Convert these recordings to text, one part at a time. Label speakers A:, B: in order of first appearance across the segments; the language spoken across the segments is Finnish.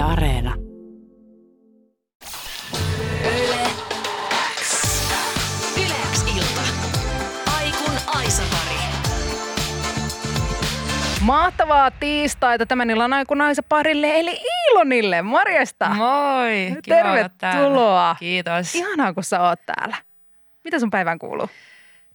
A: Yle Areena.
B: Yle X. Yle X ilta. Aikun Aisapari.
C: Mahtavaa tiistaita tämän illan aikunaisen parille eli Iilonille. Morjesta.
D: Moi! Kiva.
C: Tervetuloa.
D: Kiitos.
C: Ihanaa, kun sä oot täällä. Mitä sun päivän kuuluu?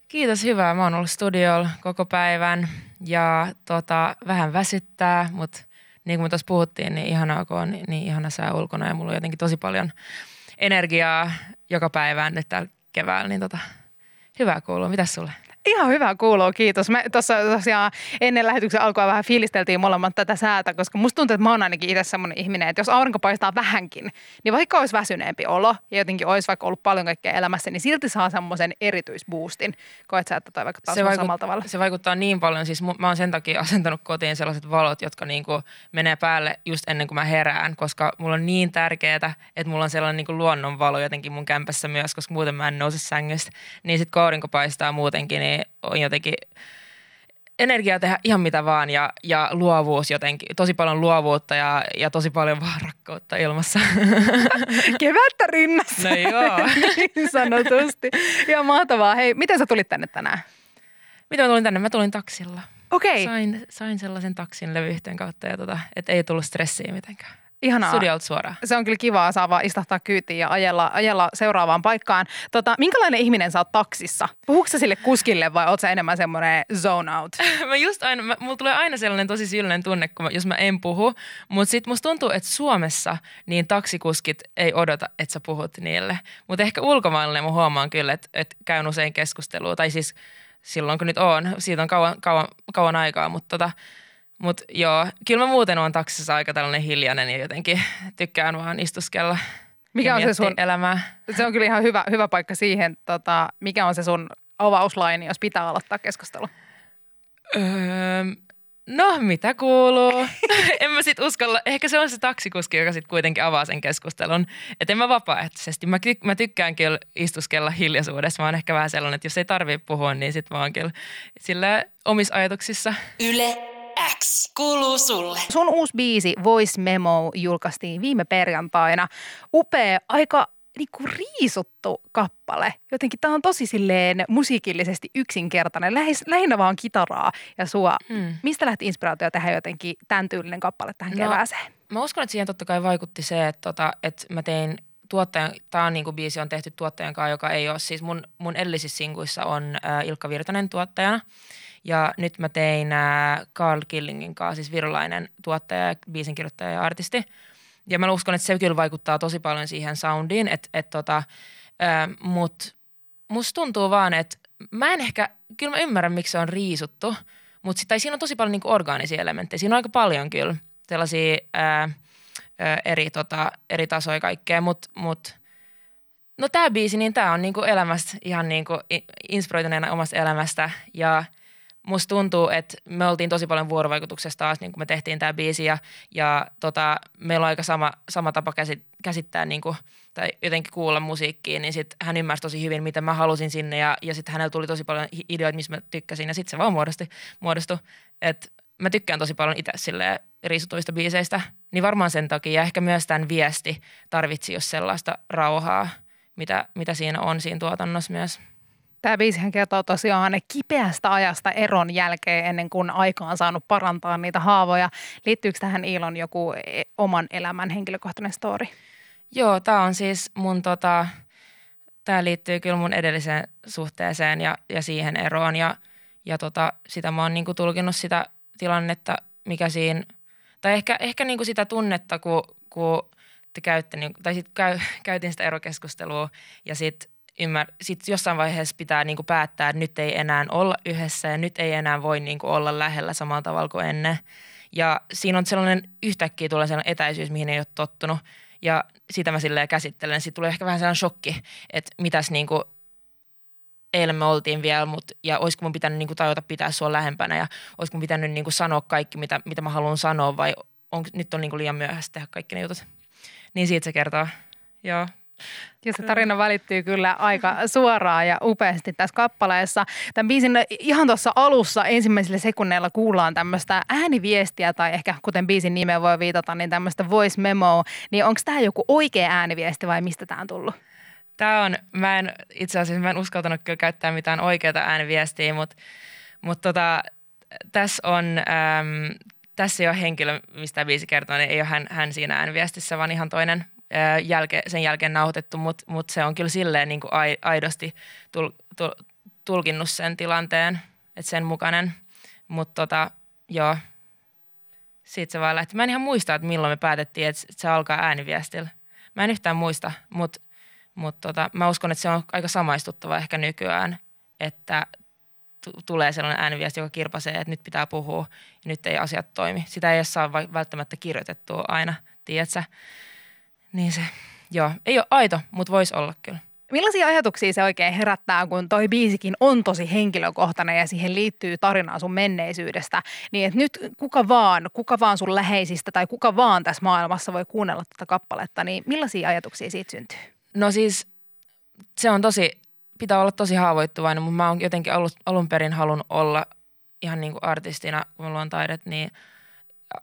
D: Kiitos, hyvää. Mä oon ollut studiolla koko päivän ja tota, vähän väsyttää, mutta niin kuin me tuossa puhuttiin, niin ihanaa kun on niin, niin ihana sää ulkona ja mulla on jotenkin tosi paljon energiaa joka päivään nyt täällä keväällä, niin tota, hyvää kuuluu. Mitäs sulle?
C: Ihan hyvä kuuluu, kiitos. Me tuossa tosiaan ennen lähetyksen alkua vähän fiilisteltiin molemmat tätä säätä, koska musta tuntuu, että mä oon ainakin itse semmoinen ihminen, että jos aurinko paistaa vähänkin, niin vaikka olisi väsyneempi olo ja jotenkin olisi vaikka ollut paljon kaikkea elämässä, niin silti saa semmoisen erityisboostin. Koet sä, että toi vaikka taas
D: vaikut-
C: samalla tavalla?
D: se vaikuttaa niin paljon. Siis mä oon sen takia asentanut kotiin sellaiset valot, jotka niinku menee päälle just ennen kuin mä herään, koska mulla on niin tärkeää, että mulla on sellainen niinku luonnonvalo jotenkin mun kämpässä myös, koska muuten mä en nouse sängystä. Niin sit kun aurinko paistaa muutenkin, niin on jotenkin energiaa tehdä ihan mitä vaan ja, ja luovuus jotenkin, tosi paljon luovuutta ja, ja tosi paljon vaan rakkautta ilmassa.
C: Kevättä rinnassa.
D: No joo.
C: niin sanotusti. Ja mahtavaa. Hei, miten sä tulit tänne tänään?
D: Miten mä tulin tänne? Mä tulin taksilla.
C: Okei,
D: Sain, sain sellaisen taksin levyyhtiön kautta ja tota, että ei tullut stressiä mitenkään.
C: Ihanaa.
D: Studiolta suoraan.
C: Se on kyllä kivaa, saa vaan istahtaa kyytiin ja ajella, ajella seuraavaan paikkaan. Tota, minkälainen ihminen sä oot taksissa? Puhuuko sä sille kuskille vai oot sä enemmän semmoinen zone out?
D: mä just aina, mä, mulla tulee aina sellainen tosi syyllinen tunne, kun mä, jos mä en puhu. Mutta sit musta tuntuu, että Suomessa niin taksikuskit ei odota, että sä puhut niille. Mutta ehkä ulkomailla mä huomaan kyllä, että, että käyn usein keskustelua. Tai siis silloin kun nyt on, siitä on kauan, kauan, kauan aikaa. Mutta tota, mut joo, kyllä mä muuten oon taksissa aika tällainen hiljainen ja jotenkin tykkään vaan istuskella.
C: Mikä
D: ja
C: on se sun,
D: Elämää.
C: se on kyllä ihan hyvä, hyvä paikka siihen, tota, mikä on se sun avauslaini, jos pitää aloittaa keskustelu?
D: Öö, no, mitä kuuluu? en mä sit uskalla. Ehkä se on se taksikuski, joka sit kuitenkin avaa sen keskustelun. Että en mä vapaaehtoisesti. Mä, ty- mä tykkään kyllä istuskella hiljaisuudessa. Mä oon ehkä vähän sellainen, että jos ei tarvii puhua, niin sit mä oon kyllä sillä omissa ajatuksissa.
B: Yle X. Kuuluu sulle.
C: Sun uusi biisi Voice Memo julkaistiin viime perjantaina. Upea, aika niinku riisuttu kappale. Jotenkin tämä on tosi silleen musiikillisesti yksinkertainen, lähes, lähinnä vaan kitaraa ja sua.
D: Hmm.
C: Mistä lähti inspiraatio tehdä jotenkin tämän tyylinen kappale tähän
D: No,
C: kevääseen?
D: Mä uskon, että siihen totta kai vaikutti se, että, tota, että mä tein tuottajan, tämä on niin kuin biisi on tehty tuottajan kanssa, joka ei ole, siis mun, mun edellisissä sinkuissa on äh, Ilkka Virtanen tuottajana. Ja nyt mä tein äh, Carl Killingin kanssa, siis virolainen tuottaja, biisin kirjoittaja ja artisti. Ja mä uskon, että se kyllä vaikuttaa tosi paljon siihen soundiin, että et tota, äh, mut musta tuntuu vaan, että mä en ehkä, kyllä mä ymmärrän, miksi se on riisuttu, mutta siinä on tosi paljon niinku orgaanisia elementtejä. Siinä on aika paljon kyllä sellaisia ää, eri, tota, eri tasoja kaikkea, mutta mut, no tämä biisi, niin tämä on niinku elämästä ihan niinku inspiroituneena omasta elämästä. Ja musta tuntuu, että me oltiin tosi paljon vuorovaikutuksessa taas, niin kun me tehtiin tämä biisi ja, ja tota, meillä on aika sama, sama tapa käsit, käsittää niin kuin, tai jotenkin kuulla musiikkiin, niin sit hän ymmärsi tosi hyvin, mitä mä halusin sinne ja, ja sitten hänellä tuli tosi paljon ideoita, missä mä tykkäsin ja sitten se vaan muodostui, muodostui. Että mä tykkään tosi paljon itse silleen riisutuista biiseistä, niin varmaan sen takia ja ehkä myös tämän viesti tarvitsi just sellaista rauhaa, mitä, mitä siinä on siinä tuotannossa myös.
C: Tämä biisihän kertoo tosiaan kipeästä ajasta eron jälkeen ennen kuin aika on saanut parantaa niitä haavoja. Liittyykö tähän Iilon joku e- oman elämän henkilökohtainen story?
D: Joo, tämä on siis mun tota, tämä liittyy kyllä mun edelliseen suhteeseen ja, ja siihen eroon ja, ja tota, sitä mä oon niinku tulkinnut sitä tilannetta, mikä siinä, tai ehkä, ehkä niinku sitä tunnetta, kun, kun te käytte, niinku, tai sitten käy, käytiin sitä erokeskustelua ja sitten ymmär, sit jossain vaiheessa pitää niinku päättää, että nyt ei enää olla yhdessä ja nyt ei enää voi niinku olla lähellä samalla tavalla kuin ennen. Ja siinä on sellainen, yhtäkkiä tulee sellainen etäisyys, mihin ei ole tottunut. Ja sitä mä silleen käsittelen. Sitten tulee ehkä vähän sellainen shokki, että mitäs niinku eilen me oltiin vielä, mut, ja olisiko mun pitänyt niinku tajuta pitää sua lähempänä ja olisiko mun pitänyt niinku sanoa kaikki, mitä, mitä mä haluan sanoa vai on, nyt on niinku liian myöhäistä tehdä kaikki ne jutut. Niin siitä se kertoo. Joo,
C: Ja se tarina välittyy kyllä aika suoraan ja upeasti tässä kappaleessa. Tämän biisin ihan tuossa alussa ensimmäisillä sekunneilla kuullaan tämmöistä ääniviestiä tai ehkä kuten biisin nimeen voi viitata, niin tämmöistä voice memo. Niin onko tämä joku oikea ääniviesti vai mistä tämä on tullut?
D: Tämä on, mä en itse asiassa mä en uskaltanut kyllä käyttää mitään oikeaa ääniviestiä, mutta, mutta tota, tässä on, äm, tässä ei ole henkilö, mistä biisi kertoo, niin ei ole hän, hän siinä ääniviestissä, vaan ihan toinen jälke, sen jälkeen nauhoitettu, mutta mut se on kyllä silleen niin kuin aidosti tul, tul, tulkinnut sen tilanteen, että sen mukainen. Mutta tota, joo, siitä se vaan lähti. Mä en ihan muista, että milloin me päätettiin, että se alkaa ääniviestillä. Mä en yhtään muista, mutta mut tota, mä uskon, että se on aika samaistuttava ehkä nykyään, että t- tulee sellainen ääniviesti, joka kirpasee, että nyt pitää puhua ja nyt ei asiat toimi. Sitä ei saa välttämättä kirjoitettua aina, tiedätkö? Niin se, joo, ei ole aito, mutta voisi olla kyllä.
C: Millaisia ajatuksia se oikein herättää, kun toi biisikin on tosi henkilökohtainen ja siihen liittyy tarinaa sun menneisyydestä, niin että nyt kuka vaan, kuka vaan sun läheisistä tai kuka vaan tässä maailmassa voi kuunnella tätä kappaletta, niin millaisia ajatuksia siitä syntyy?
D: No siis se on tosi, pitää olla tosi haavoittuvainen, mutta mä oon jotenkin ollut, alun perin halunnut olla ihan niin kuin artistina, kun mulla on taidet, niin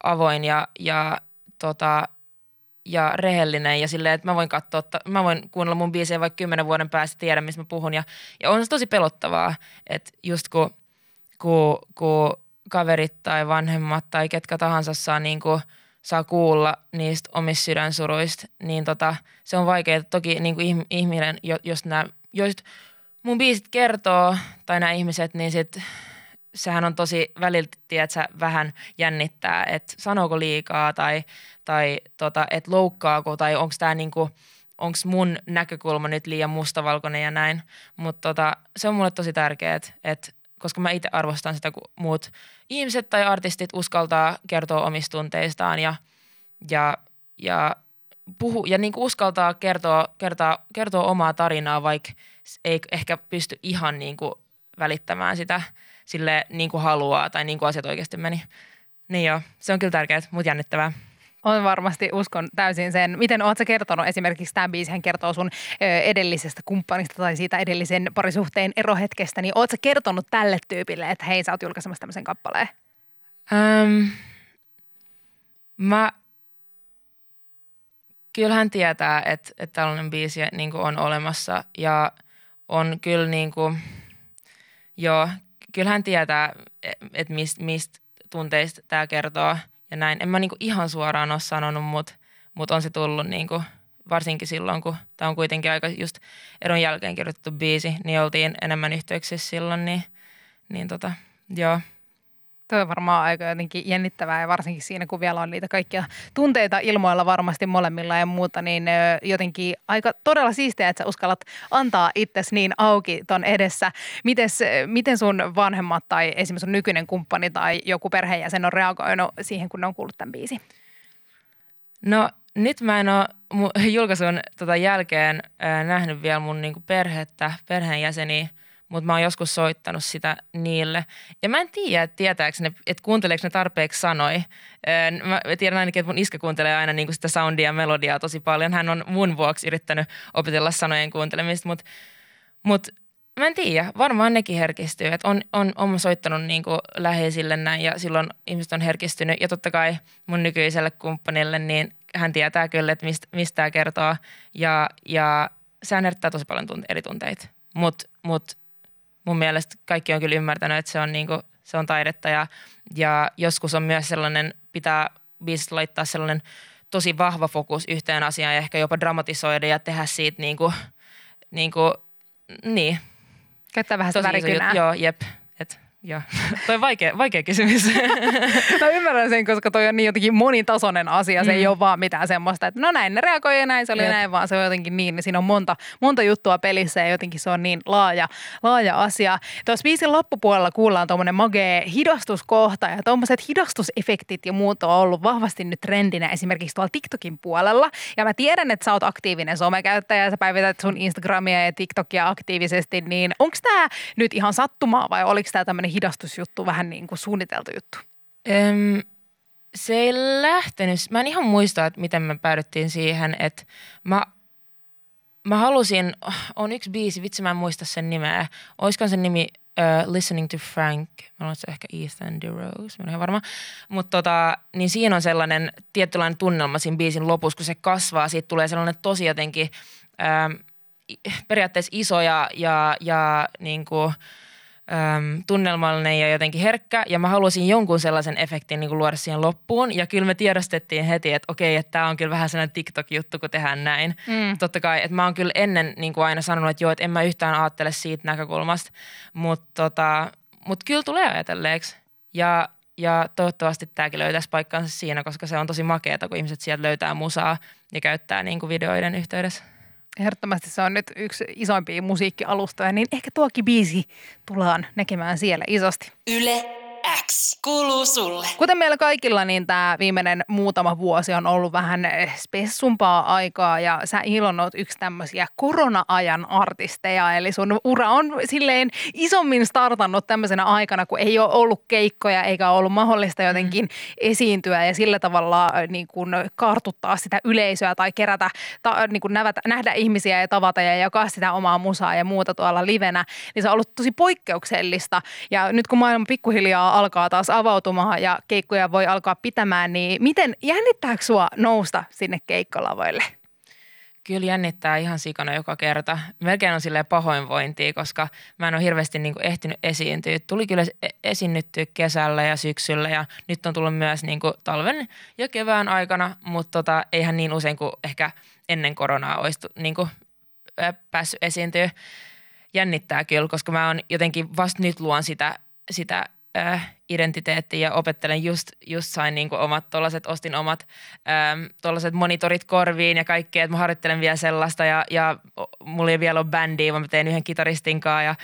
D: avoin ja, ja tota, ja rehellinen ja silleen, että mä voin katsoa, mä voin kuunnella mun biisejä vaikka kymmenen vuoden päästä, tiedä mistä mä puhun ja, ja on se tosi pelottavaa, että just kun, kun, kun kaverit tai vanhemmat tai ketkä tahansa saa niin kuin, saa kuulla niistä omista sydänsuruista, niin tota, se on vaikeaa. Toki niin kuin ihminen, jos, nämä, jos mun biisit kertoo tai nämä ihmiset, niin sit sehän on tosi väliltä, tiedätkö, vähän jännittää, että sanooko liikaa tai, tai tota, että loukkaako tai onko tämä niinku, onko mun näkökulma nyt liian mustavalkoinen ja näin. Mutta tota, se on mulle tosi tärkeää, että koska mä itse arvostan sitä, kun muut ihmiset tai artistit uskaltaa kertoa omista tunteistaan ja, ja, ja puhu, ja niin uskaltaa kertoa, kertoa, kertoa omaa tarinaa, vaikka ei ehkä pysty ihan niin kuin välittämään sitä sille niin kuin haluaa tai niin kuin asiat oikeasti meni. Niin joo, se on kyllä tärkeää, mutta jännittävää.
C: On varmasti, uskon täysin sen. Miten oletko kertonut esimerkiksi tämä biisi, hän kertoo sun edellisestä kumppanista tai siitä edellisen parisuhteen erohetkestä, niin oletko kertonut tälle tyypille, että hei sä oot julkaisemassa tämmöisen kappaleen?
D: Ähm, mä, kyllähän tietää, että, että tällainen biisi niin on olemassa ja on kyllä niin kuin, joo, kyllähän tietää, että mistä mist tunteista tämä kertoo ja näin. En mä niinku ihan suoraan ole sanonut, mutta mut on se tullut niinku, varsinkin silloin, kun tämä on kuitenkin aika just eron jälkeen kirjoitettu biisi, niin oltiin enemmän yhteyksissä silloin, niin, niin tota, joo –
C: Tuo on varmaan aika jotenkin jännittävää ja varsinkin siinä, kun vielä on niitä kaikkia tunteita ilmoilla varmasti molemmilla ja muuta, niin jotenkin aika todella siistiä, että sä uskallat antaa itsesi niin auki ton edessä. Mites, miten sun vanhemmat tai esimerkiksi sun nykyinen kumppani tai joku perheenjäsen on reagoinut siihen, kun ne on kuullut tämän biisin?
D: No nyt mä en ole julkaisun tota jälkeen äh, nähnyt vielä mun niinku perhettä, perheenjäseniä – mutta mä oon joskus soittanut sitä niille. Ja mä en tiedä, että tietääkö ne, että kuunteleeko ne tarpeeksi sanoi. Mä tiedän ainakin, että mun iskä kuuntelee aina niin kuin sitä soundia ja melodiaa tosi paljon. Hän on mun vuoksi yrittänyt opetella sanojen kuuntelemista, mutta mut, mä en tiedä. Varmaan nekin herkistyy. Et on, on, on soittanut niin kuin läheisille näin ja silloin ihmiset on herkistynyt. Ja totta kai mun nykyiselle kumppanille, niin hän tietää kyllä, että mistä, mistä tämä kertoo. Ja, ja sehän herättää tosi paljon tunte- eri tunteita. Mutta mut mun mielestä kaikki on kyllä ymmärtänyt, että se on, niin kuin, se on taidetta ja, ja joskus on myös sellainen, pitää biisissä laittaa sellainen tosi vahva fokus yhteen asiaan ja ehkä jopa dramatisoida ja tehdä siitä niin kuin, niin, kuin, niin.
C: Käyttää vähän sitä värikynää.
D: Joo, jep. Joo, toi on vaikea, vaikea kysymys.
C: Mä ymmärrän sen, koska toi on niin jotenkin monitasoinen asia. Se mm. ei ole vaan mitään semmoista, että no näin ne reagoi ja näin se oli Jep. näin, vaan se on jotenkin niin. Niin siinä on monta, monta juttua pelissä ja jotenkin se on niin laaja, laaja asia. Tuossa biisin loppupuolella kuullaan tuommoinen magee hidastuskohta ja tuommoiset hidastusefektit ja muut on ollut vahvasti nyt trendinä esimerkiksi tuolla TikTokin puolella. Ja mä tiedän, että sä oot aktiivinen somekäyttäjä ja sä päivität sun Instagramia ja TikTokia aktiivisesti, niin onko tämä nyt ihan sattumaa vai oliko tämä tämmöinen hidastusjuttu vähän niin kuin suunniteltu juttu?
D: Öm, se ei lähtenyt. Mä en ihan muista, että miten me päädyttiin siihen, että mä mä halusin, on yksi biisi, vitsi mä en muista sen nimeä. Olisiko sen nimi uh, Listening to Frank, mä luulen, se ehkä Ethan DeRose, mä en ole varma. Mutta tota, niin siinä on sellainen tietynlainen tunnelma siinä biisin lopussa, kun se kasvaa, siitä tulee sellainen tosi jotenkin ähm, periaatteessa iso ja, ja, ja niin kuin, äm, tunnelmallinen ja jotenkin herkkä. Ja mä halusin jonkun sellaisen efektin niin kuin luoda siihen loppuun. Ja kyllä me tiedostettiin heti, että okei, että tämä on kyllä vähän sellainen TikTok-juttu, kun tehdään näin. Mm. Totta kai, että mä oon kyllä ennen niin kuin aina sanonut, että joo, että en mä yhtään ajattele siitä näkökulmasta. Mutta tota, mut kyllä tulee ajatelleeksi. Ja ja toivottavasti tämäkin löytäisi paikkansa siinä, koska se on tosi makeata, kun ihmiset sieltä löytää musaa ja käyttää niin kuin videoiden yhteydessä.
C: Ehdottomasti se on nyt yksi isoimpia musiikkialustoja, niin ehkä tuokin biisi tullaan näkemään siellä isosti.
B: Yle X kuuluu sulle.
C: Kuten meillä kaikilla, niin tämä viimeinen muutama vuosi on ollut vähän spessumpaa aikaa ja sä Ilon oot yksi tämmöisiä korona-ajan artisteja. Eli sun ura on silleen isommin startannut tämmöisenä aikana, kun ei ole ollut keikkoja eikä ole ollut mahdollista jotenkin mm. esiintyä ja sillä tavalla äh, niin kuin kartuttaa sitä yleisöä tai kerätä, ta, niin kuin nähdä, nähdä ihmisiä ja tavata ja jakaa sitä omaa musaa ja muuta tuolla livenä. Niin se on ollut tosi poikkeuksellista ja nyt kun maailma pikkuhiljaa alkaa taas avautumaan ja keikkoja voi alkaa pitämään, niin miten jännittääkö sua nousta sinne keikkolavoille?
D: Kyllä jännittää ihan sikana joka kerta. Melkein on silleen pahoinvointia, koska mä en ole hirveästi niin kuin ehtinyt esiintyä. Tuli kyllä e-, esiinnyttyä kesällä ja syksyllä ja nyt on tullut myös niin kuin talven ja kevään aikana, mutta tota, eihän niin usein kuin ehkä ennen koronaa olisi niin kuin päässyt esiintyä. Jännittää kyllä, koska mä oon jotenkin vasta nyt luon sitä, sitä äh, identiteetti ja opettelen just, just sain niin omat tollaset, ostin omat ähm, tollaset monitorit korviin ja kaikkea, että mä harjoittelen vielä sellaista ja, ja mulla ei vielä ole bändiä, vaan mä teen yhden kitaristin kanssa ja,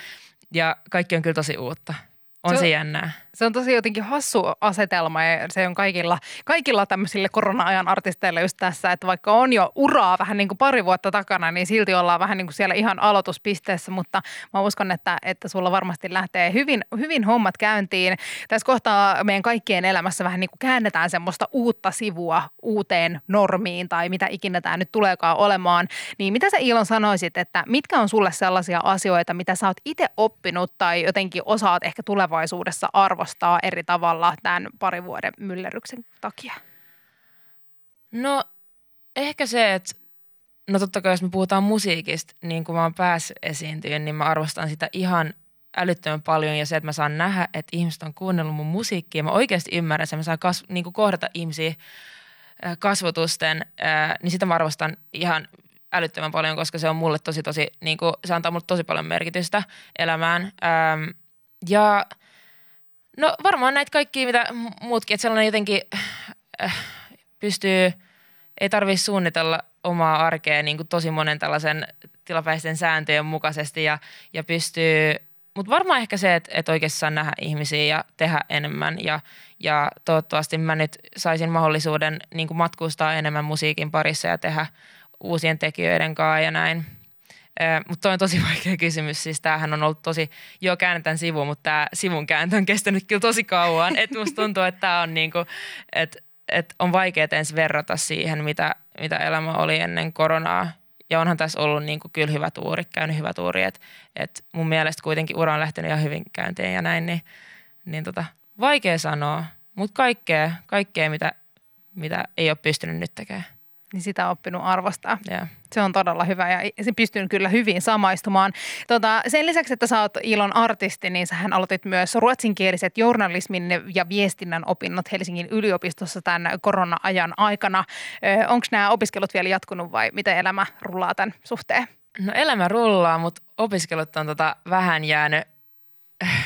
D: ja kaikki on kyllä tosi uutta. On se, se jännää.
C: Se on tosi jotenkin hassu asetelma ja se on kaikilla, kaikilla tämmöisille korona-ajan artisteille just tässä, että vaikka on jo uraa vähän niin kuin pari vuotta takana, niin silti ollaan vähän niin kuin siellä ihan aloituspisteessä, mutta mä uskon, että, että sulla varmasti lähtee hyvin, hyvin hommat käyntiin. Tässä kohtaa meidän kaikkien elämässä vähän niin kuin käännetään semmoista uutta sivua uuteen normiin tai mitä ikinä tämä nyt tuleekaan olemaan. Niin mitä sä Ilon sanoisit, että mitkä on sulle sellaisia asioita, mitä sä oot itse oppinut tai jotenkin osaat ehkä tulevaisuudessa arvostaa arvostaa eri tavalla tämän parin vuoden myllerryksen takia?
D: No ehkä se, että no totta kai jos me puhutaan musiikista, niin kun mä oon päässyt esiintyyn, niin mä arvostan sitä ihan älyttömän paljon ja se, että mä saan nähdä, että ihmiset on kuunnellut mun musiikkia. Mä oikeasti ymmärrän että mä saan kasv- niin kohdata ihmisiä kasvotusten, niin sitä mä arvostan ihan älyttömän paljon, koska se on mulle tosi, tosi, niin kuin, se antaa mulle tosi paljon merkitystä elämään. ja – No varmaan näitä kaikkia, mitä muutkin, että sellainen jotenkin äh, pystyy, ei tarvitse suunnitella omaa arkea niin kuin tosi monen tällaisen tilapäisten sääntöjen mukaisesti ja, ja pystyy, mutta varmaan ehkä se, että, että oikeasti saa nähdä ihmisiä ja tehdä enemmän ja, ja toivottavasti mä nyt saisin mahdollisuuden niin kuin matkustaa enemmän musiikin parissa ja tehdä uusien tekijöiden kanssa ja näin – mutta on tosi vaikea kysymys. Siis tämähän on ollut tosi, joo käännetään sivu, mutta tämä sivun kääntö on kestänyt kyllä tosi kauan. Että musta tuntuu, että tämä on niinku, että et on vaikea ensin verrata siihen, mitä, mitä elämä oli ennen koronaa. Ja onhan tässä ollut niinku kyllä hyvä tuuri, käynyt hyvä tuuri. Että et mun mielestä kuitenkin ura on lähtenyt ihan hyvin käyntiin ja näin, niin, niin tota, vaikea sanoa. Mutta kaikkea, kaikkea mitä, mitä ei ole pystynyt nyt tekemään
C: niin sitä on oppinut arvostaa.
D: Yeah.
C: Se on todella hyvä ja se pystyy kyllä hyvin samaistumaan. Tota, sen lisäksi, että sä oot Ilon artisti, niin sähän aloitit myös ruotsinkieliset journalismin ja viestinnän opinnot Helsingin yliopistossa tämän korona-ajan aikana. Onko nämä opiskelut vielä jatkunut vai miten elämä rullaa tämän suhteen?
D: No elämä rullaa, mutta opiskelut on tota vähän jäänyt,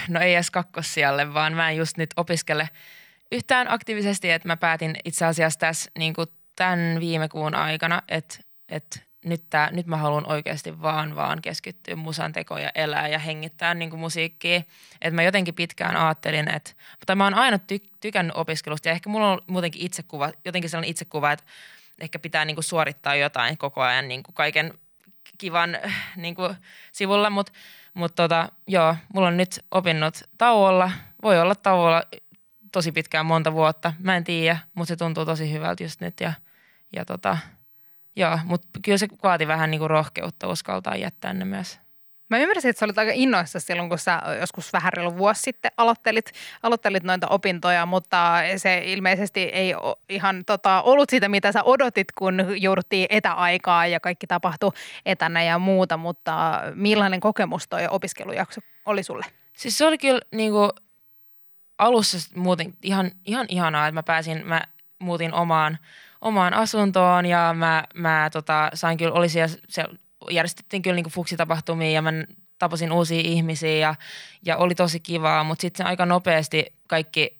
D: no ei edes kakkossijalle, vaan mä en just nyt opiskele yhtään aktiivisesti, että mä päätin itse asiassa tässä niin kuin tämän viime kuun aikana, että, että nyt, tää, nyt mä haluan oikeasti vaan vaan keskittyä musan tekoon ja elää ja hengittää niin musiikkia. Että mä jotenkin pitkään ajattelin, että, mutta mä oon aina ty, tykännyt opiskelusta ja ehkä mulla on muutenkin itsekuva, jotenkin sellainen itsekuva, että ehkä pitää niin suorittaa jotain koko ajan niin kaiken kivan niin sivulla, mutta mut tota, joo, mulla on nyt opinnot tauolla, voi olla tauolla tosi pitkään monta vuotta, mä en tiedä, mutta se tuntuu tosi hyvältä just nyt ja – ja tota, Joo, mutta kyllä se vaati vähän niin kuin rohkeutta uskaltaa jättää ne myös.
C: Mä ymmärsin, että sä olit aika innoissa silloin, kun sä joskus vähän reilu vuosi sitten aloittelit, aloittelit noita opintoja, mutta se ilmeisesti ei ihan tota, ollut siitä, mitä sä odotit, kun jouduttiin etäaikaa ja kaikki tapahtui etänä ja muuta, mutta millainen kokemus toi opiskelujakso oli sulle?
D: Siis se oli kyllä niin kuin alussa muuten ihan, ihan ihanaa, että mä pääsin, mä muutin omaan, omaan asuntoon ja mä, mä tota, sain kyllä, oli siellä, se järjestettiin kyllä niin kuin fuksitapahtumia ja mä tapasin uusia ihmisiä ja, ja oli tosi kivaa, mutta sitten aika nopeasti kaikki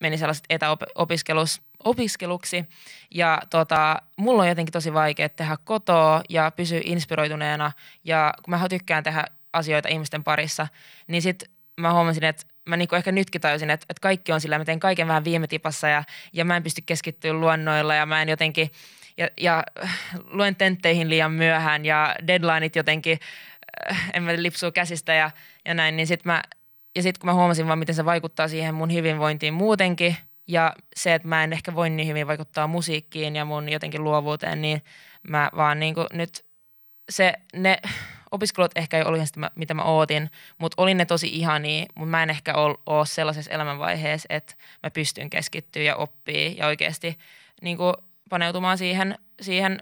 D: meni sellaiset etäopiskeluksi ja tota, mulla on jotenkin tosi vaikea tehdä kotoa ja pysyä inspiroituneena ja kun mä tykkään tehdä asioita ihmisten parissa, niin sitten mä huomasin, että mä niinku ehkä nytkin tajusin, että, että kaikki on sillä, mä teen kaiken vähän viime tipassa ja, ja mä en pysty keskittyä luonnoilla ja mä en jotenkin, ja, ja luen tentteihin liian myöhään ja deadlineit jotenkin, äh, en mä lipsuu käsistä ja, ja näin, niin sit mä, ja sitten kun mä huomasin vaan, miten se vaikuttaa siihen mun hyvinvointiin muutenkin ja se, että mä en ehkä voi niin hyvin vaikuttaa musiikkiin ja mun jotenkin luovuuteen, niin mä vaan niinku nyt se, ne opiskelut ehkä ei ollut sitä, mitä mä ootin, mutta olin ne tosi ihania, mutta mä en ehkä ole sellaisessa elämänvaiheessa, että mä pystyn keskittyä ja oppii ja oikeasti niin kuin paneutumaan siihen, siihen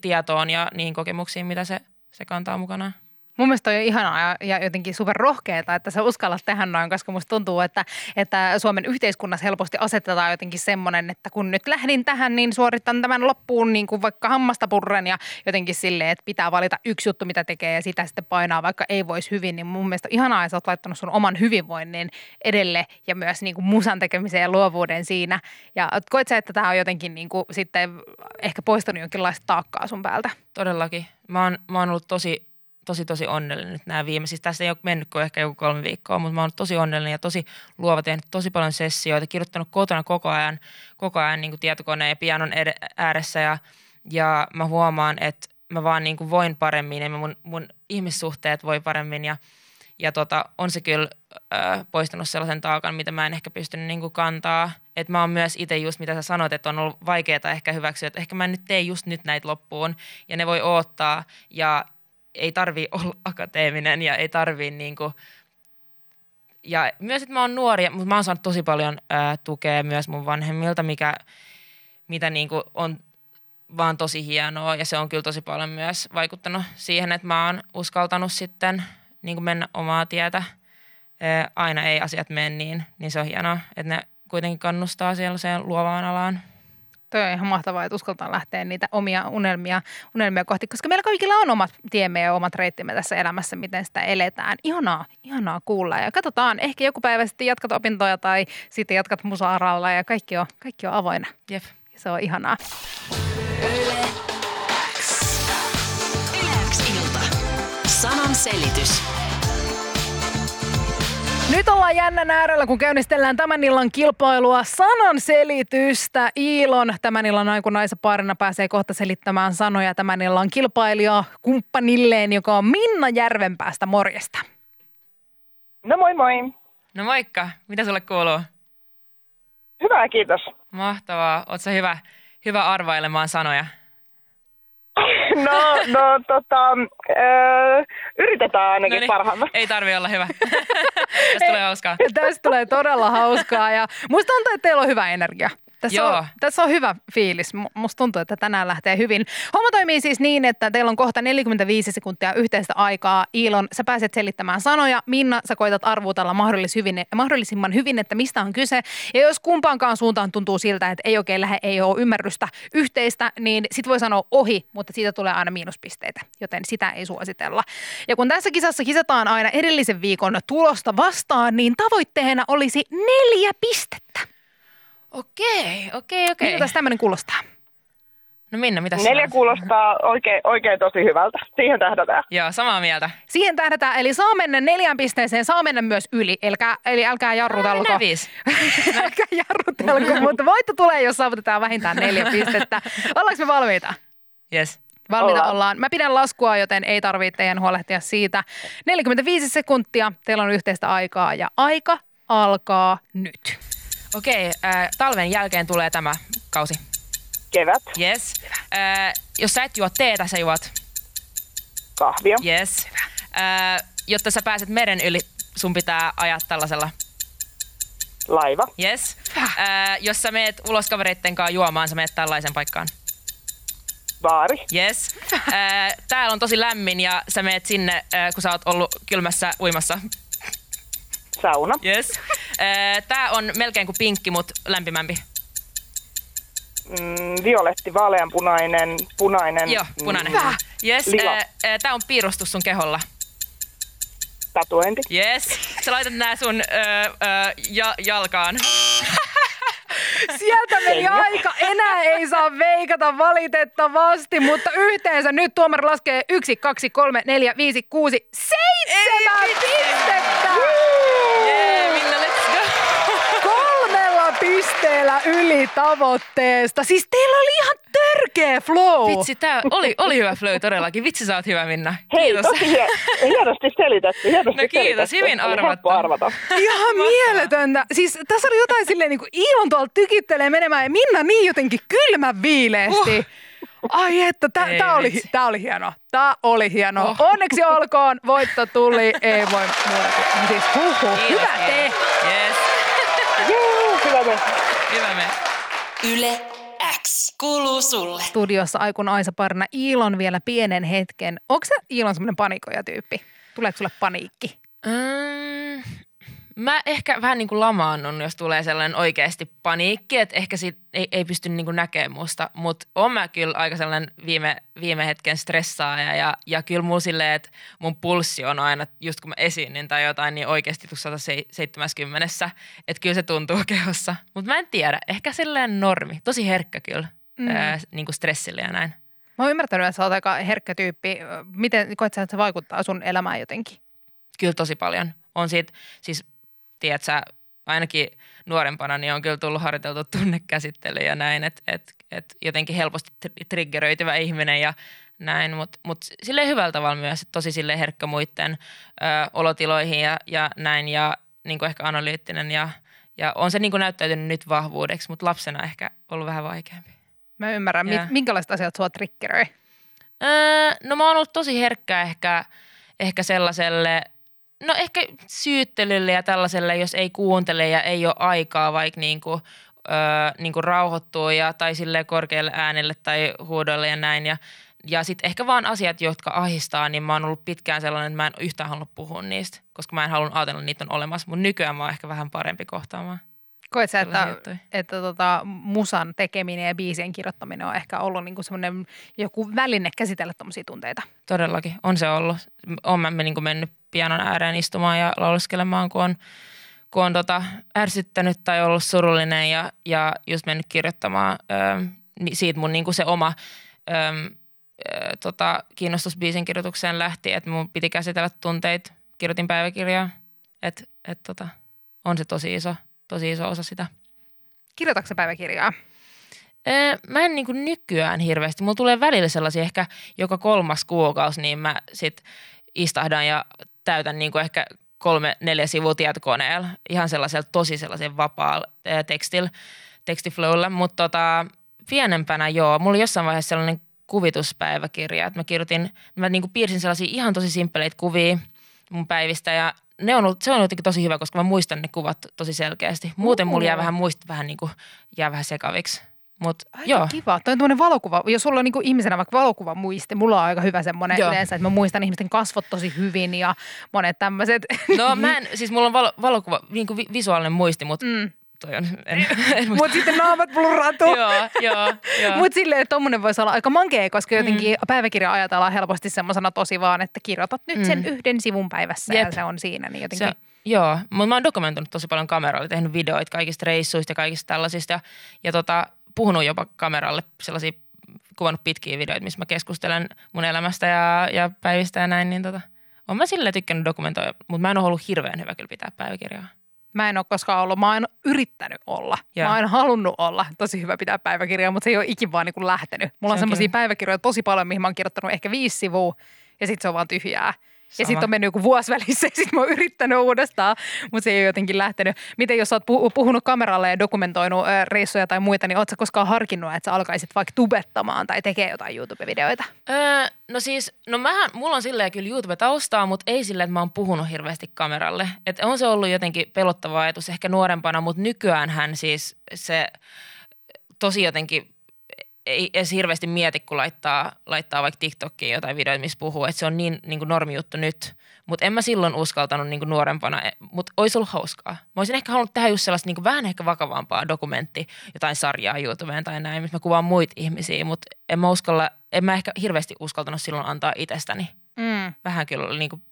D: tietoon ja niihin kokemuksiin, mitä se, se kantaa mukanaan.
C: Mun mielestä on ihanaa ja, ja jotenkin superrohkeeta, että sä uskallat tehdä noin, koska musta tuntuu, että, että Suomen yhteiskunnassa helposti asetetaan jotenkin semmoinen, että kun nyt lähdin tähän, niin suoritan tämän loppuun niin kuin vaikka hammasta purren ja jotenkin silleen, että pitää valita yksi juttu, mitä tekee ja sitä sitten painaa, vaikka ei voisi hyvin, niin mun mielestä ihanaa, että sä oot laittanut sun oman hyvinvoinnin edelle ja myös niin kuin musan tekemisen ja luovuuden siinä. Ja koet sä, että tämä on jotenkin niin kuin sitten ehkä poistanut jonkinlaista taakkaa sun päältä?
D: Todellakin. Mä oon, mä oon ollut tosi tosi tosi onnellinen nyt nämä viime. Siis tässä ei ole mennyt kuin ehkä joku kolme viikkoa, mutta mä oon tosi onnellinen ja tosi luova, tehnyt tosi paljon sessioita, kirjoittanut kotona koko ajan, koko ajan niin kuin tietokoneen ja pianon ääressä ja, ja mä huomaan, että mä vaan niin kuin voin paremmin ja mun, mun ihmissuhteet voi paremmin ja, ja tota, on se kyllä äh, poistanut sellaisen taakan, mitä mä en ehkä pystynyt niin kuin kantaa. Että mä oon myös itse just, mitä sä sanoit, että on ollut vaikeaa ehkä hyväksyä, että ehkä mä en nyt tee just nyt näitä loppuun ja ne voi odottaa ja ei tarvi olla akateeminen ja ei tarvi niinku, ja myös, että mä oon nuori, mutta mä oon saanut tosi paljon ää, tukea myös mun vanhemmilta, mikä, mitä niinku on vaan tosi hienoa ja se on kyllä tosi paljon myös vaikuttanut siihen, että mä oon uskaltanut sitten niin mennä omaa tietä. Ää, aina ei asiat mene niin, niin se on hienoa, että ne kuitenkin kannustaa sellaiseen luovaan alaan
C: toi on ihan mahtavaa, että uskaltaa lähteä niitä omia unelmia, unelmia kohti, koska meillä kaikilla on omat tiemme ja omat reittimme tässä elämässä, miten sitä eletään. Ihanaa, ihanaa kuulla ja katsotaan, ehkä joku päivä sitten jatkat opintoja tai sitten jatkat musaaralla ja kaikki on, kaikki on avoinna.
D: Jep.
C: Se on ihanaa.
B: Yle X. Yle X ilta. Sanan selitys.
C: Nyt ollaan jännän äärellä, kun käynnistellään tämän illan kilpailua sanan selitystä. Iilon tämän illan aikunaisen parina pääsee kohta selittämään sanoja tämän illan kilpailija kumppanilleen, joka on Minna Järvenpäästä. Morjesta.
A: No moi moi.
D: No moikka. Mitä sulle kuuluu?
A: Hyvä, kiitos.
D: Mahtavaa. Oletko hyvä, hyvä arvailemaan sanoja?
A: No, no tota, öö, yritetään ainakin no niin, parhaamme.
D: Ei tarvi olla hyvä. Tästä tulee hauskaa.
C: Tästä tulee todella hauskaa ja musta tuntuu, että teillä on hyvä energia. Tässä, Joo. On, tässä on hyvä fiilis. Musta tuntuu, että tänään lähtee hyvin. Homma toimii siis niin, että teillä on kohta 45 sekuntia yhteistä aikaa. Iilon, sä pääset selittämään sanoja. Minna, sä koitat arvuutella mahdollis hyvin, mahdollisimman hyvin, että mistä on kyse. Ja jos kumpaankaan suuntaan tuntuu siltä, että ei oikein lähde, ei ole ymmärrystä yhteistä, niin sit voi sanoa ohi, mutta siitä tulee aina miinuspisteitä, joten sitä ei suositella. Ja kun tässä kisassa kisataan aina edellisen viikon tulosta vastaan, niin tavoitteena olisi neljä pistettä.
D: Okei, okei, okei.
C: Miltä tämmöinen kuulostaa?
D: No Minna, mitä
A: Neljä sanot? kuulostaa oikein, oikein tosi hyvältä. Siihen tähdätään.
D: Joo, samaa mieltä.
C: Siihen tähdätään, eli saa mennä neljään pisteeseen, saa mennä myös yli. Elkä, eli älkää jarrutelko.
D: No, viisi.
C: älkää jarrutelko, mutta voitto tulee, jos saavutetaan vähintään neljä pistettä. Ollaanko me valmiita?
D: Yes.
C: Valmiita ollaan. ollaan. Mä pidän laskua, joten ei tarvitse teidän huolehtia siitä. 45 sekuntia, teillä on yhteistä aikaa ja aika alkaa nyt.
D: Okei, äh, talven jälkeen tulee tämä kausi.
A: Kevät.
D: Yes. Äh, jos sä et juo teetä, sä juot
A: Kahvia.
D: Yes. Äh, jotta sä pääset meren yli, sun pitää ajaa tällaisella.
A: Laiva.
D: Yes. Äh, jos sä meet ulos kavereitten kanssa juomaan, sä meet tällaisen paikkaan.
A: Baari.
D: Yes. Äh, täällä on tosi lämmin ja sä meet sinne, äh, kun sä oot ollut kylmässä uimassa.
A: Sauna.
D: Yes. Äh, tää on melkein kuin pinkki, mutta lämpimämpi.
A: Mm, violetti, vaaleanpunainen, punainen.
D: Joo, punainen.
A: Mm,
D: Yes. Äh, äh, tää on piirustus sun keholla.
A: tatuointi.
D: Yes. Sä laitat nää sun äh, äh, ja, jalkaan.
C: Sieltä meni aika. Enää ei saa veikata valitettavasti, mutta yhteensä nyt tuomari laskee 1, 2, 3, 4, 5, 6, 7 pistettä! Pisteellä yli tavoitteesta. Siis teillä oli ihan törkeä flow.
D: Vitsi, tää oli, oli hyvä flow todellakin. Vitsi, sä oot hyvä, Minna.
A: Hei,
D: Kiitos.
A: tosi hie- hienosti selitetty. Hienosti
D: No kiitos,
A: selitetty.
D: hyvin arvattu.
A: arvata.
C: Ihan mieletöntä. Siis tässä oli jotain silleen niin kuin Iilon tuolta tykittelee menemään ja Minna niin jotenkin kylmän viileesti. Ai että, tää, oli, tää oli hieno. Tää oli hieno.
D: Oh.
C: Onneksi olkoon, voitto tuli, ei voi muuta. Siis huhu, hyvä te.
D: kiitos. Yes,
A: Juu, hyvä me.
D: Hyvä me.
B: Yle X kuuluu sulle.
C: Studiossa Aikun Aisa Parina Iilon vielä pienen hetken. Onko se Iilon semmoinen panikoja-tyyppi? Tuleeko sulle paniikki?
D: Mm, mä ehkä vähän niin kuin lamaannun, jos tulee sellainen oikeasti paniikki, että ehkä sit ei, ei pysty niin kuin näkemään musta, mutta on mä kyllä aika sellainen viime, viime hetken stressaaja ja, ja kyllä mulla silleen, että mun pulssi on aina, just kun mä esiinnyn tai jotain, niin oikeasti tuossa 170, että kyllä se tuntuu kehossa. Mutta mä en tiedä, ehkä sellainen normi, tosi herkkä kyllä,
C: mm.
D: ää, niin kuin stressille ja näin.
C: Mä oon ymmärtänyt, että sä oot aika herkkä tyyppi. Miten koet sä, että se vaikuttaa sun elämään jotenkin?
D: Kyllä tosi paljon. On siitä, siis tiedät sä, ainakin nuorempana niin on kyllä tullut harjoiteltu tunnekäsittely ja näin, että et, et jotenkin helposti tr- triggeröityvä ihminen ja näin, mutta mut silleen hyvällä tavalla myös, että tosi silleen herkkä muiden ö, olotiloihin ja, ja näin ja niin kuin ehkä analyyttinen ja, ja on se niin kuin näyttäytynyt nyt vahvuudeksi, mutta lapsena ehkä ollut vähän vaikeampi.
C: Mä ymmärrän, mit, minkälaiset asiat sua triggeröi.
D: Öö, no mä oon ollut tosi herkkä ehkä, ehkä sellaiselle, no ehkä syyttelylle ja tällaiselle, jos ei kuuntele ja ei ole aikaa vaikka niinku, öö, niinku rauhoittua ja, tai sille korkealle äänelle tai huudolle ja näin. Ja, ja sitten ehkä vaan asiat, jotka ahistaa, niin mä oon ollut pitkään sellainen, että mä en yhtään halunnut puhua niistä, koska mä en halunnut ajatella, että niitä on olemassa. Mutta nykyään mä oon ehkä vähän parempi kohtaamaan.
C: Koet sä, että,
D: juttuja.
C: että tota, musan tekeminen ja biisien kirjoittaminen on ehkä ollut niinku semmoinen joku väline käsitellä tommosia tunteita?
D: Todellakin, on se ollut. Olen mä niin mennyt pianon ääreen istumaan ja lauluskelemaan, kun on, kun on tota, ärsyttänyt tai ollut surullinen ja, ja just mennyt kirjoittamaan ö, ni- siitä mun niin kuin se oma ö, ö, tota, kiinnostus biisin kirjoitukseen lähti, että mun piti käsitellä tunteita, kirjoitin päiväkirjaa, että et, tota, on se tosi iso, tosi iso osa sitä.
C: Kirjoitatko päiväkirjaa?
D: Öö, Mä en niin nykyään hirveästi. Mulla tulee välillä sellaisia ehkä joka kolmas kuukausi, niin mä sit istahdan ja täytän niin ehkä kolme, neljä sivua tietokoneella. Ihan sellaisella tosi sellaisen vapaalla tekstillä, tekstiflowlla. Mutta tota, pienempänä joo, mulla oli jossain vaiheessa sellainen kuvituspäiväkirja, että mä kirjoitin, mä niin piirsin sellaisia ihan tosi simppeleitä kuvia mun päivistä ja ne on ollut, se on jotenkin tosi hyvä, koska mä muistan ne kuvat tosi selkeästi. Muuten mulla jää vähän muist, vähän niin kuin, jää vähän sekaviksi. Mutta
C: Aika
D: joo,
C: kiva. Toi on tämmöinen valokuva. Jos sulla on niinku ihmisenä vaikka valokuva muisti, mulla on aika hyvä semmoinen
D: Joo.
C: yleensä, että mä muistan ihmisten kasvot tosi hyvin ja monet tämmöiset.
D: no mä en, siis mulla on valo, valokuva, niin kuin vi, visuaalinen muisti, mutta
C: mm.
D: toi on, en, en.
C: Mutta sitten naamat blurraantuu.
D: joo, joo, joo.
C: Mutta silleen, että tommonen voisi olla aika mankea, koska jotenkin
D: Mm.
C: päiväkirja ajatellaan helposti semmoisena tosi vaan, että kirjoitat nyt sen
D: Mm.
C: yhden sivun päivässä ja
D: Jep.
C: se on siinä. Niin jotenkin,
D: Se, joo, mutta mä oon dokumentoinut tosi paljon kameralla, tehnyt videoita kaikista reissuista ja kaikista tällaisista ja, ja tota, puhunut jopa kameralle sellaisia, kuvannut pitkiä videoita, missä mä keskustelen mun elämästä ja, ja päivistä ja näin, niin tota, on mä silleen tykkännyt dokumentoida, mutta mä en ole ollut hirveän hyvä kyllä pitää päiväkirjaa.
C: Mä en ole koskaan ollut, mä oon yrittänyt olla.
D: Joo.
C: Mä oon halunnut olla tosi hyvä pitää päiväkirjaa, mutta se ei ole ikin vaan niin lähtenyt. Mulla on
D: Se on
C: semmoisia
D: kyllä.
C: päiväkirjoja tosi paljon, mihin mä oon kirjoittanut ehkä viisi sivua ja sitten se on vaan tyhjää. Ja sitten on mennyt joku vuosi välissä ja sitten mä oon yrittänyt uudestaan, mutta se ei ole jotenkin lähtenyt. Miten jos sä oot pu- puhunut kameralle ja dokumentoinut reissuja tai muita, niin oot sä koskaan harkinnut, että sä alkaisit vaikka tubettamaan tai tekee jotain YouTube-videoita?
D: Öö, no siis, no mähän, mulla on silleen kyllä YouTube-taustaa, mutta ei silleen, että mä oon puhunut hirveästi kameralle. Että on se ollut jotenkin pelottava ajatus ehkä nuorempana, mutta nykyään hän siis se tosi jotenkin ei edes hirveästi mieti, kun laittaa, laittaa vaikka TikTokiin jotain videoita, missä puhuu, että se on niin, niin kuin normijuttu nyt. Mutta en mä silloin uskaltanut niin kuin nuorempana, mutta olisi ollut hauskaa. Mä olisin ehkä halunnut tehdä just sellaista niin kuin vähän ehkä vakavampaa dokumentti, jotain sarjaa YouTubeen tai näin, missä mä kuvaan muita ihmisiä, mutta en mä uskalla, en mä ehkä hirveästi uskaltanut silloin antaa itsestäni.
C: Mm.
D: Vähän kyllä oli niin kuin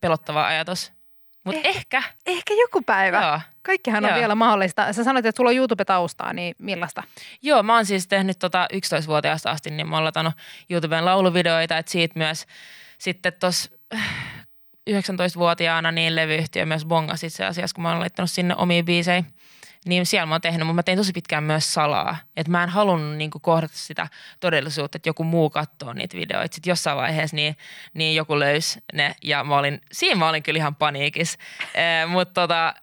D: pelottava ajatus. Mutta
C: Eh-
D: ehkä,
C: Ehkä joku päivä.
D: joo.
C: Kaikkihan on
D: Joo.
C: vielä mahdollista. Sä sanoit, että sulla on YouTube-taustaa, niin millaista?
D: Joo, mä oon siis tehnyt tota 11-vuotiaasta asti, niin mä oon latanut YouTubeen lauluvideoita, että siitä myös sitten tuossa 19-vuotiaana niin levyyhtiö myös bongasi itse asiassa, kun mä oon laittanut sinne omia biisejä. Niin siellä mä oon tehnyt, mutta mä tein tosi pitkään myös salaa. Että mä en halunnut niinku kohdata sitä todellisuutta, että joku muu katsoo niitä videoita. Sitten jossain vaiheessa niin, niin joku löysi ne ja mä olin, siinä mä olin kyllä ihan paniikissa. Eh, mutta tota,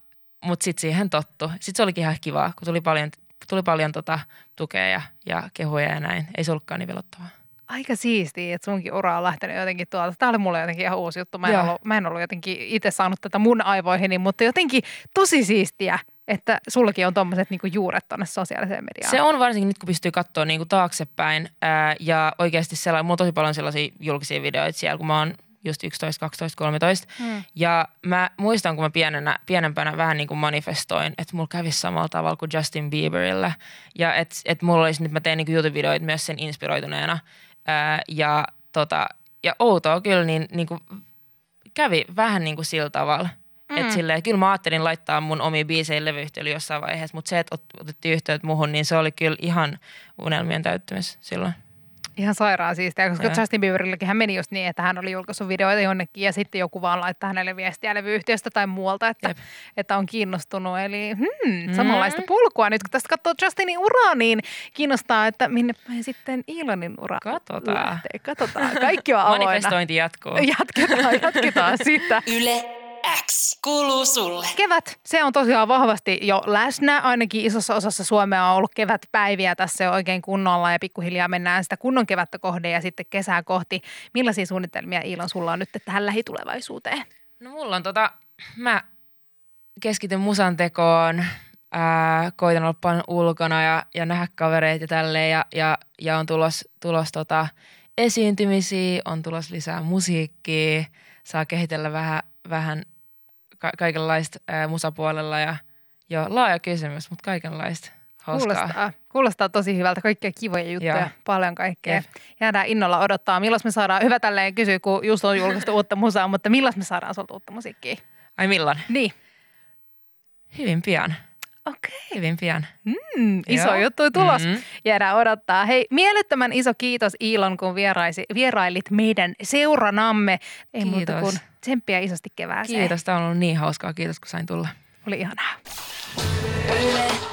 D: mut sitten siihen tottu. Sitten se olikin ihan kivaa, kun tuli paljon, tuli paljon tota tukea ja, ja kehuja ja näin. Ei se ollutkaan niin velottavaa.
C: Aika siistiä, että sunkin ura on lähtenyt jotenkin tuolta. Tämä oli mulle jotenkin ihan uusi juttu. Mä en,
D: Joo.
C: ollut, mä en ollut jotenkin itse saanut tätä mun aivoihini, mutta jotenkin tosi siistiä, että sullakin on tuommoiset niinku juuret tuonne sosiaaliseen mediaan.
D: Se on varsinkin nyt, kun pystyy katsoa niinku taaksepäin ää, ja oikeasti sellainen, mulla on tosi paljon sellaisia julkisia videoita siellä, kun mä oon just 11, 12, 13.
C: Mm.
D: Ja mä muistan, kun mä pienenä, pienempänä vähän niin kuin manifestoin, että mulla kävisi samalla tavalla kuin Justin Bieberillä. Ja että et mulla olisi, nyt mä teen niin YouTube-videoita myös sen inspiroituneena. Ää, ja, tota, ja outoa kyllä, niin, niin kuin kävi vähän niin kuin sillä tavalla. Mm. Että silleen, kyllä mä ajattelin laittaa mun omia biisejä levyyhtiölle jossain vaiheessa, mutta se, että ot- otettiin yhteyttä muhun, niin se oli kyllä ihan unelmien täyttymys silloin.
C: Ihan sairaan siistiä, koska
D: Joo.
C: Justin Bieberilläkin hän meni just niin, että hän oli julkaissut videoita jonnekin ja sitten joku vaan laittaa hänelle viestiä levyyhtiöstä tai muualta, että,
D: Jep.
C: että on kiinnostunut. Eli hmm, samanlaista polkua. Nyt kun tästä katsoo Justinin uraa, niin kiinnostaa, että minne päin sitten Ilonin ura
D: Katsotaan.
C: lähtee. Katsotaan. Kaikki on avoinna.
D: Manifestointi jatkuu.
C: Jatketaan, jatketaan sitä.
B: Yle X kuuluu sulle.
C: Kevät, se on tosiaan vahvasti jo läsnä. Ainakin isossa osassa Suomea on ollut kevätpäiviä tässä jo oikein kunnolla ja pikkuhiljaa mennään sitä kunnon kevättä kohde ja sitten kesää kohti. Millaisia suunnitelmia Iilon sulla on nyt tähän lähitulevaisuuteen?
D: No mulla on tota, mä keskityn musan tekoon, ää, koitan olla paljon ulkona ja, ja nähdä kavereita ja tälleen ja, ja, ja on tulos, tulos tota, esiintymisiä, on tulos lisää musiikkia, saa kehitellä vähän, vähän ka- kaikenlaista ää, musapuolella ja jo laaja kysymys, mutta kaikenlaista hauskaa.
C: Kuulostaa, kuulostaa tosi hyvältä. Kaikkia kivoja juttuja,
D: Joo.
C: paljon kaikkea.
D: Jep.
C: Jäädään innolla odottaa. Milloin me saadaan, hyvä tälleen kysyä, kun just on julkaistu uutta musaa, mutta milloin me saadaan sulta uutta musiikkia?
D: Ai milloin?
C: Niin.
D: Hyvin pian.
C: Okei.
D: Hyvin pian.
C: Mm, iso
D: Joo.
C: juttu tulos.
D: Mhm.
C: Jäädään odottaa. Hei, mielettömän iso kiitos Iilon, kun vieraisi, vierailit meidän seuranamme. Ei muuta
D: Kiitos.
C: kuin tsemppiä isosti kevääseen.
D: Kiitos, tämä on ollut niin hauskaa. Kiitos, kun sain tulla.
C: Oli ihanaa.
B: Yle